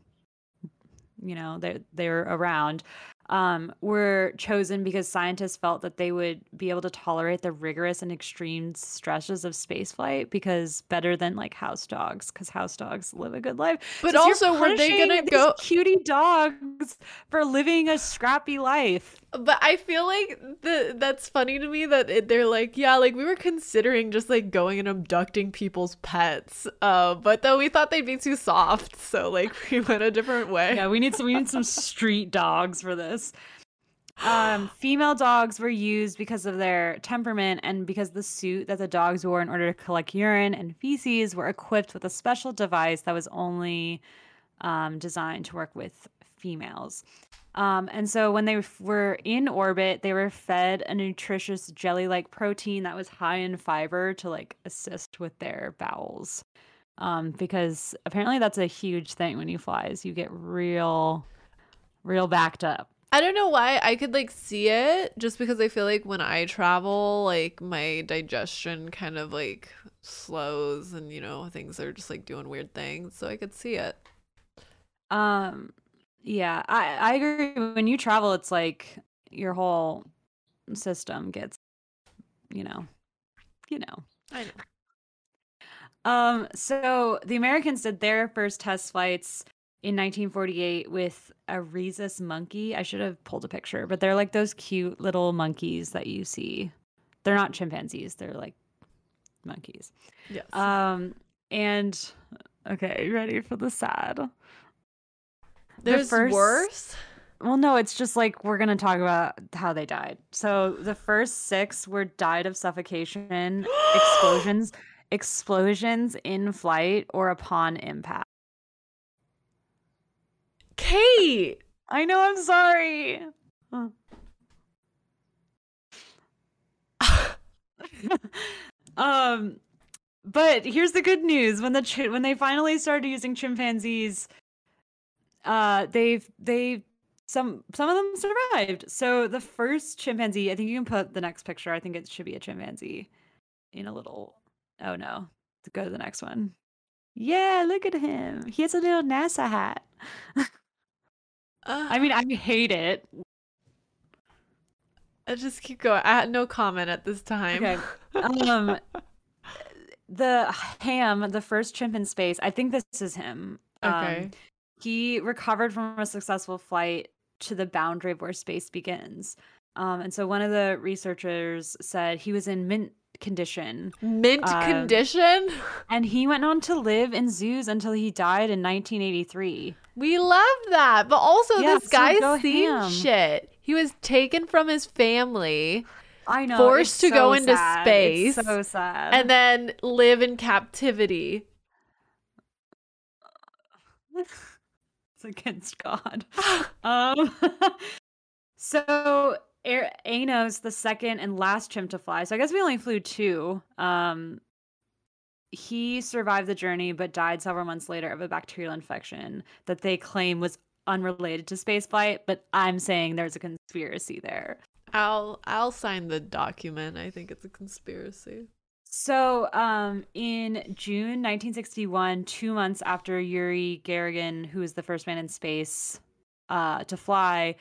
you know, they they're around, um, were chosen because scientists felt that they would be able to tolerate the rigorous and extreme stresses of spaceflight because better than like house dogs because house dogs live a good life. But So also, were they gonna these go? cutie dogs for living a scrappy life? But I feel like the that's funny to me that it, they're like, yeah, like we were considering just like going and abducting people's pets, uh, but though we thought they'd be too soft, so like [laughs] we went a different way. Yeah, we need some we need some street dogs for this. Um, female dogs were used because of their temperament and because the suit that the dogs wore in order to collect urine and feces were equipped with a special device that was only um, designed to work with females. Um, and so when they were in orbit, they were fed a nutritious jelly-like protein that was high in fiber to like assist with their bowels. Um, because apparently that's a huge thing when you fly is you get real, real backed up. I don't know why I could like see it just because I feel like when I travel, like my digestion kind of like slows and you know things are just like doing weird things, so I could see it. Um, yeah, I I agree. When you travel, it's like your whole system gets, you know, you know. I know. Um, so the Americans did their first test flights in 1948 with a rhesus monkey. I should have pulled a picture, but they're like those cute little monkeys that you see. They're not chimpanzees, they're like monkeys. Yes. Um, and okay, ready for the sad? There's first- worse. Well, no, it's just like we're gonna talk about how they died. So the first six were died of suffocation, [gasps] explosions, explosions in flight or upon impact. Kate. I know, I'm sorry. [laughs] um, but here's the good news: when the when they finally started using chimpanzees, uh, they've they some some of them survived. So the first chimpanzee, I think you can put the next picture. I think it should be a chimpanzee in a little. Oh no, go to the next one. Yeah, look at him. He has a little NASA hat. [laughs] Uh, I mean, I hate it. I just keep going. I had no comment at this time. Okay. Um, [laughs] the Ham, the first chimp in space. I think this is him. Um, Okay. he recovered from a successful flight to the boundary of where space begins. Um, and so one of the researchers said he was in mint condition, Mint um, condition. and he went on to live in zoos until he died in 1983. We love that. But also, Yeah, this so guy's go seen shit. He was taken from his family I know, Forced it's to go into sad. It's space, so sad. and then live in captivity. it's against God. [laughs] um, [laughs] so Air- Enos, the second and last chimp to fly. So I guess we only flew two. Um, he survived the journey, but died several months later of a bacterial infection that they claim was unrelated to spaceflight. But I'm saying there's a conspiracy there. I'll I'll sign the document. I think it's a conspiracy. So, um, in June 1961, two months after Yuri Gagarin, who was the first man in space uh, to fly,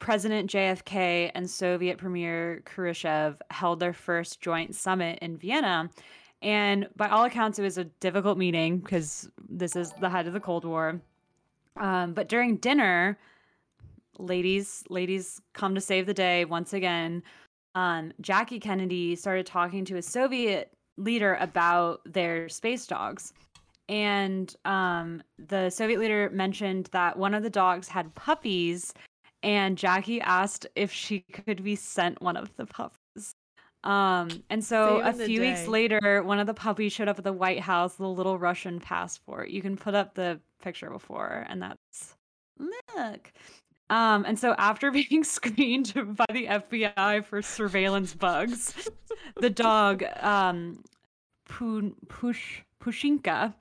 President JFK and Soviet Premier Khrushchev held their first joint summit in Vienna. And by all accounts, it was a difficult meeting because this is the height of the Cold War. Um, but during dinner, ladies, ladies come to save the day once again um, Jackie Kennedy started talking to a Soviet leader about their space dogs. And um, the Soviet leader mentioned that one of the dogs had puppies, and Jackie asked if she could be sent one of the puppies. Um, and so Saving a few weeks later, one of the puppies showed up at the White House, the little Russian passport. You can put up the picture before, and that's look. Um, and so after [laughs] being screened by the FBI for surveillance bugs, the dog um, Pu- Push Pushinka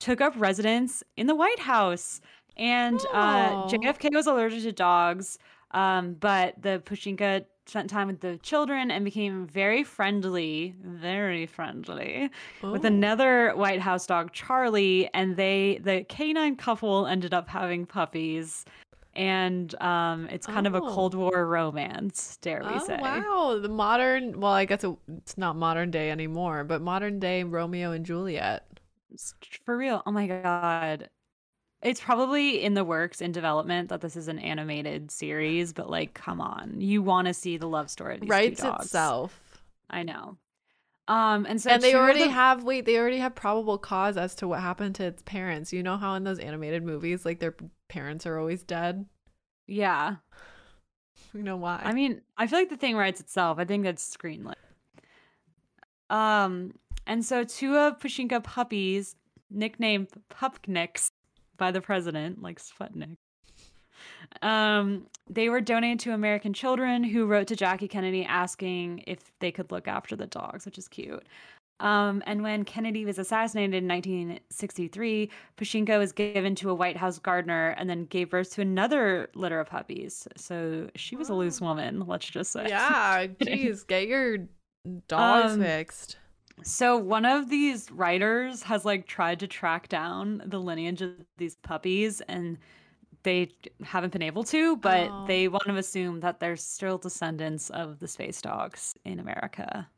took up residence in the White House. And uh, JFK was allergic to dogs, um, but the Pushinka spent time with the children and became very friendly, very friendly with Oh. another White House dog, Charlie, and they the canine couple ended up having puppies. And um, it's kind of a Oh. Cold War romance, dare we Oh say? wow, the modern. Well, I guess it, it's not modern day anymore, but modern day Romeo and Juliet. For real. Oh my god. It's probably in the works in development that this is an animated series, but like, come on, you want to see the love story of these two Writes dogs. itself. I know. Um, and so and they already the- have wait, they already have probable cause as to what happened to its parents. You know how in those animated movies, like their parents are always dead. yeah. You know why? I mean, I feel like the thing writes itself. I think that's screenlit. Um, and so two of Pushinka puppies, nicknamed Pupniks by the president, like Sputnik. Um, they were donated to American children who wrote to Jackie Kennedy asking if they could look after the dogs, which is cute. Um, and when Kennedy was assassinated in 1963, Pushinka was given to a White House gardener and then gave birth to another litter of puppies. So she was a loose woman, let's just say. yeah, [laughs] geez, get your dogs Um, fixed. So one of these writers has like tried to track down the lineage of these puppies and they haven't been able to, but Oh. they want to assume that they're still descendants of the space dogs in America.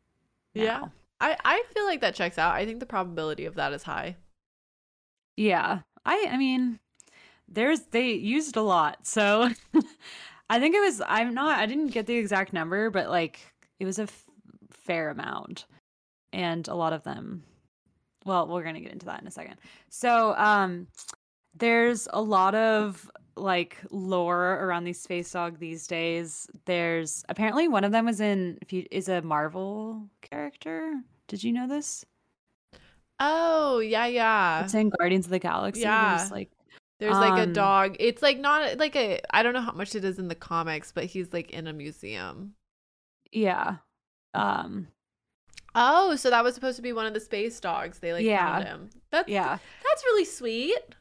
Yeah. I, I feel like that checks out. I think the probability of that is high. Yeah. I I mean there's they used a lot. So [laughs] I think it was I'm not I didn't get the exact number, but like it was a f- fair amount. And a lot of them well, we're going to get into that in a second. So um there's a lot of like lore around these space dog these days. There's apparently one of them is in if you is a Marvel character. Did you know this? Oh, yeah, yeah. It's in Guardians of the Galaxy. Yeah. There's like There's like a Um, dog. It's like not like a I don't know how much it is in the comics, but he's like in a museum. Yeah. Um Oh, so that was supposed to be one of the space dogs. They like Yeah. found him. That's yeah. that's really sweet.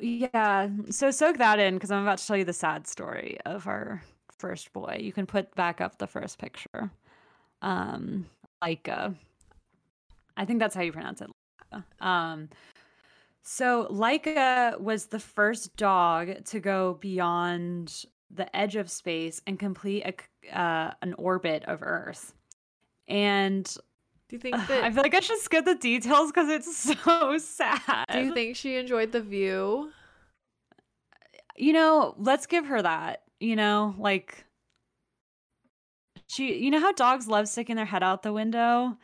Yeah. So soak that in because I'm about to tell you the sad story of our first boy. You can put back up the first picture. Um Laika. I think that's how you pronounce it. Um so Laika was the first dog to go beyond the edge of space and complete a, uh, an orbit of Earth. And Do you think that I feel like I should skip the details because it's [laughs] so sad. do you think she enjoyed the view? You know, let's give her that. You know, like she, you know how dogs love sticking their head out the window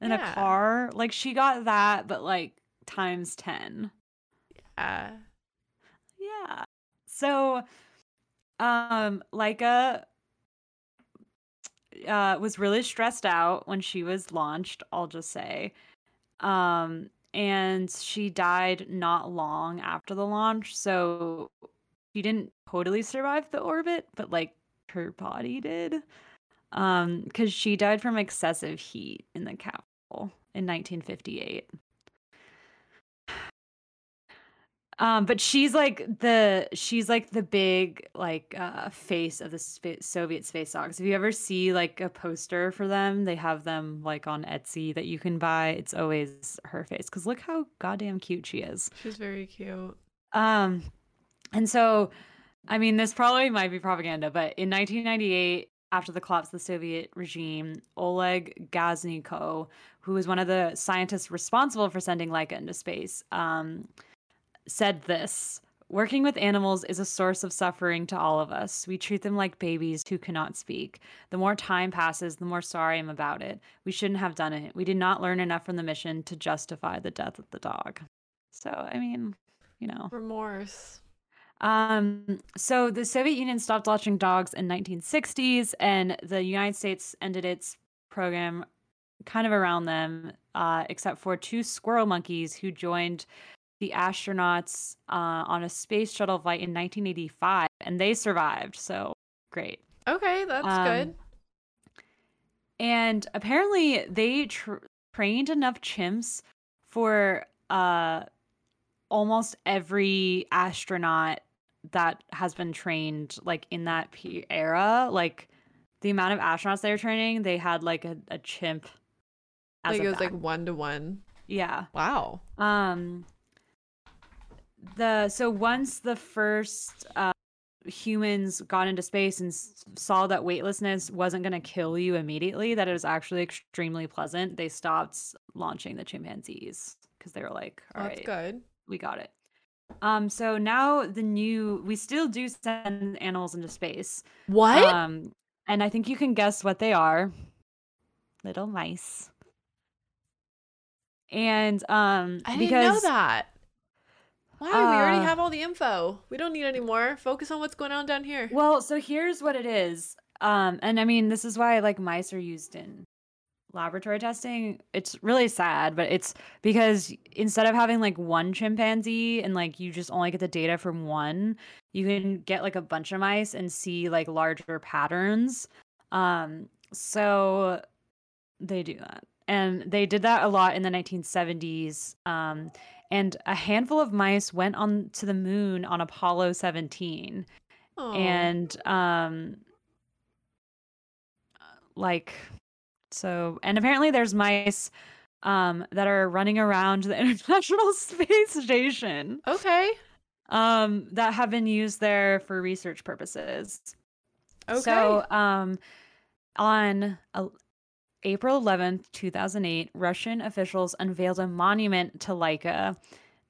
in Yeah. a car? Like she got that, but like times 10. Uh, Yeah. So, um, Laika uh, was really stressed out when she was launched, I'll just say. Um, and she died not long after the launch. So she didn't totally survive the orbit, but like her body did. Um, because she died from excessive heat in the Capitol in 1958. Um, but she's like the she's like the big like uh face of the spa- Soviet space dogs. If you ever see like a poster for them, they have them like on Etsy that you can buy. It's always her face because look how goddamn cute she is. she's very cute. Um, and so, I mean, this probably might be propaganda, but in 1998, after the collapse of the Soviet regime, Oleg Gaznikov, who was one of the scientists responsible for sending Laika into space, um, said this. Working with animals is a source of suffering to all of us. We treat them like babies who cannot speak. The more time passes, the more sorry I'm about it. We shouldn't have done it. We did not learn enough from the mission to justify the death of the dog. So, I mean, you know. Remorse. Um, so the Soviet Union stopped watching dogs in 1960s, and the United States ended its program kind of around them, uh, except for two squirrel monkeys who joined the astronauts uh, on a space shuttle flight in 1985, and they survived. So great. Okay, that's Um, good. And apparently, they tr- trained enough chimps for uh, almost every astronaut that has been trained like in that pe- era. Like the amount of astronauts they were training, they had like a, a chimp. Like it was back. like one to one. yeah. Wow. Um the so once the first uh humans got into space and s- saw that weightlessness wasn't going to kill you immediately that it was actually extremely pleasant they stopped launching the chimpanzees because they were like all That's right good. we got it um so now the new we still do send animals into space What? um and i think you can guess what they are little mice and um I didn't because know that. Why? we already Uh, have all the info. We don't need any more. Focus on what's going on down here. Well, so here's what it is. Um, and I mean, this is why like mice are used in laboratory testing. It's really sad, but it's because instead of having like one chimpanzee and like you just only get the data from one, you can get like a bunch of mice and see like larger patterns. Um, so they do that. And they did that a lot in the 1970s. Um, and a handful of mice went on to the moon on Apollo 17 Oh. and um like so and apparently there's mice um that are running around the [laughs] international space station okay. um that have been used there for research purposes Okay. so um on April 11th, 2008, Russian officials unveiled a monument to Laika.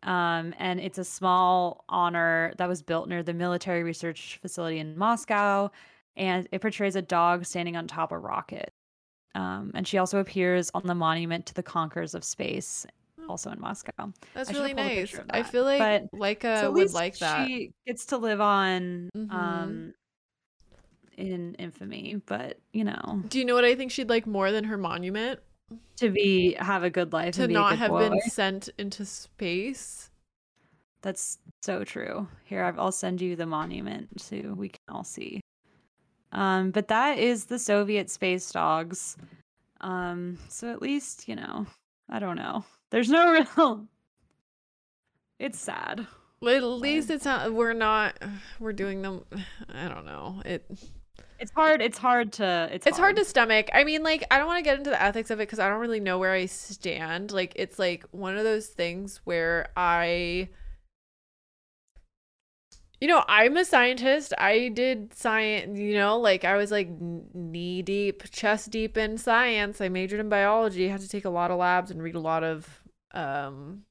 Um, and it's a small honor that was built near the military research facility in Moscow. And it portrays a dog standing on top of a rocket. Um, and she also appears on the monument to the conquerors of space, also in Moscow. That's really nice. of I feel like but- Laika so would like that. She gets to live on Mhm. um, in infamy, but you know, Do you know what I think she'd like more than her monument? to be have a good life To not have boy. been sent into space. That's so true. Here, I've- I'll send you the monument so we can all see. Um, but that is the Soviet space dogs. Um, so at least you know, I don't know. There's no [laughs] real. It's sad. Well, At least it's not. We're not. We're doing them. I don't know. It. It's hard. It's hard to. It's, It's hard to stomach. I mean, like, I don't want to get into the ethics of it because I don't really know where I stand. Like, it's like one of those things where I. You know, I'm a scientist. I did science, you know, like I was like knee deep, chest deep in science. I majored in biology, had to take a lot of labs and read a lot of um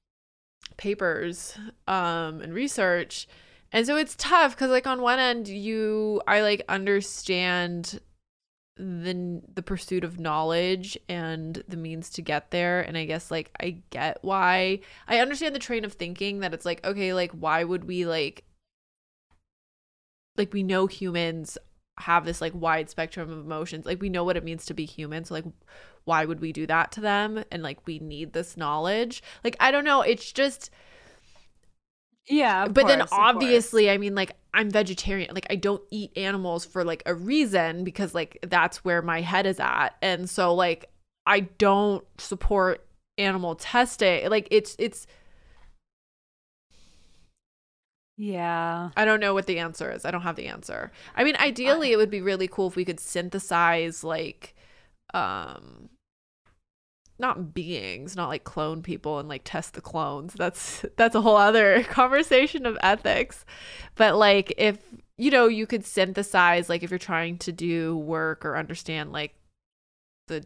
papers um and research. And so it's tough cuz like on one end you I like understand the the pursuit of knowledge and the means to get there. And I guess like I get why. I understand the train of thinking that it's like okay like why would we like like we know humans have this like wide spectrum of emotions. Like we know what it means to be human. So like why would we do that to them? And like we need this knowledge. Like i don't know. It's just Yeah, but then course, of obviously i mean like i'm vegetarian like i don't eat animals for like a reason because like that's where my head is at and so like i don't support animal testing like it's it's Yeah. I don't know what the answer is. I don't have the answer. I mean, ideally it would be really cool if we could synthesize like um not beings, not like clone people and like test the clones. That's that's a whole other [laughs] conversation of ethics. But like if you know, you could synthesize like if you're trying to do work or understand like the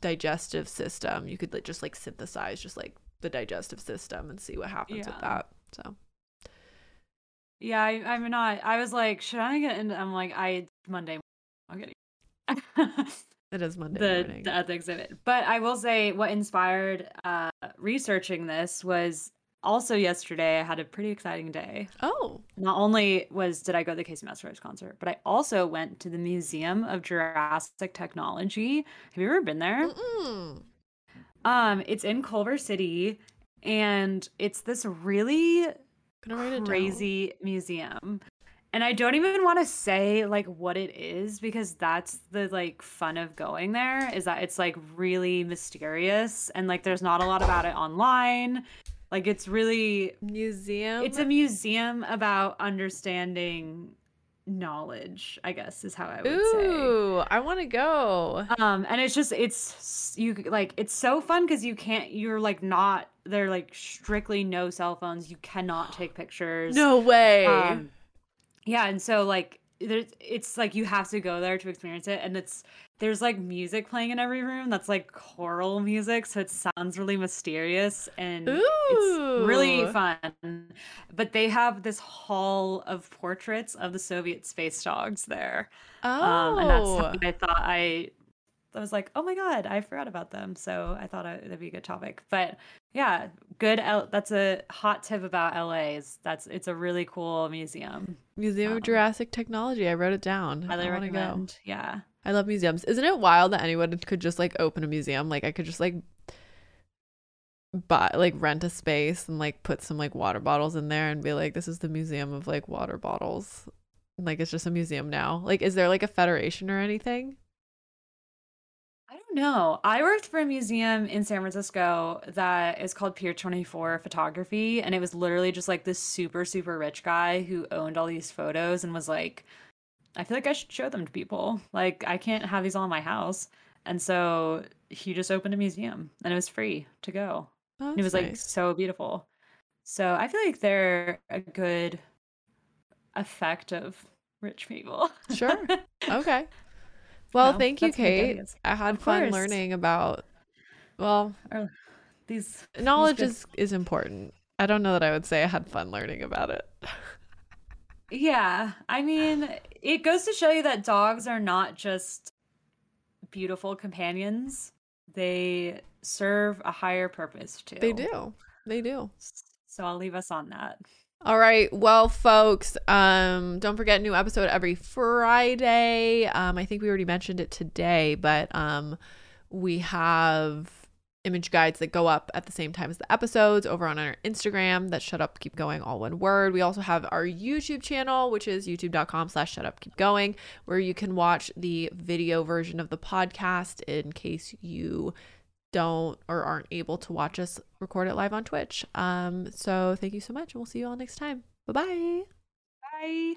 digestive system, you could like just like synthesize just like the digestive system and see what happens with that. So Yeah, I, I'm not. I was like, should I get into? I'm like, I Monday. I'm getting [laughs] it is Monday the morning. the ethics of it. But I will say, what inspired uh, researching this was also yesterday. I had a pretty exciting day. oh. Not only was did I go to the Kacey Musgraves concert, but I also went to the Museum of Jurassic Technology. Have you ever been there? Mm-mm. Um, it's in Culver City, and it's this really Gonna write it crazy museum. And I don't even want to say like what it is because that's the like fun of going there is that it's like really mysterious and like there's not a lot about it online. Like it's really museum. it's a museum about understanding knowledge, I guess is how I would Ooh, say. Ooh, I want to go. Um, and it's just it's you like it's so fun because you can't you're like not they're like strictly no cell phones. You cannot take pictures. No way. Um, yeah, and so like there's it's like you have to go there to experience it, and it's there's like music playing in every room that's like choral music, so it sounds really mysterious and it's really fun. But they have this hall of portraits of the Soviet space dogs there. oh. Um, and that's I thought I I was like, oh my god, I forgot about them. So I thought I, that'd be a good topic. But yeah, good. L- that's a hot tip about LA. Is that's it's a really cool museum. Museum of um, Jurassic Technology. I wrote it down. Highly I want to go. recommend. Yeah. I love museums. Isn't it wild that anyone could just like open a museum? Like I could just like buy like rent a space and like put some like water bottles in there and be like, this is the museum of like water bottles. Like it's just a museum now. Like is there like a federation or anything? Know. I worked for a museum in San Francisco that is called Pier 24 Photography. And it was literally just like this super, super rich guy who owned all these photos and was like, I feel like I should show them to people. Like, I can't have these all in my house. And so he just opened a museum and it was free to go. Oh, it was that's like so beautiful. So I feel like they're a good effect of rich people. Sure. [laughs] Okay. Well, No, thank you, that's a good Kate. I had Of fun course. learning about well, oh, Or these knowledge good- is is important. I don't know that I would say I had fun learning about it. Yeah, I [sighs] mean, it goes to show you that dogs are not just beautiful companions. They serve a higher purpose too. They do. They do. So I'll leave us on that. All right. Well, folks, um, don't forget new episode every Friday. Um, I think we already mentioned it today, but um, we have image guides that go up at the same time as the episodes over on our Instagram. That shut up, keep going, all one word. We also have our YouTube channel, which is youtube.com slash shut up, keep going, where you can watch the video version of the podcast in case you don't or aren't able to watch us record it live on Twitch. Um, so thank you so much, and we'll see you all next time. Bye bye. Bye.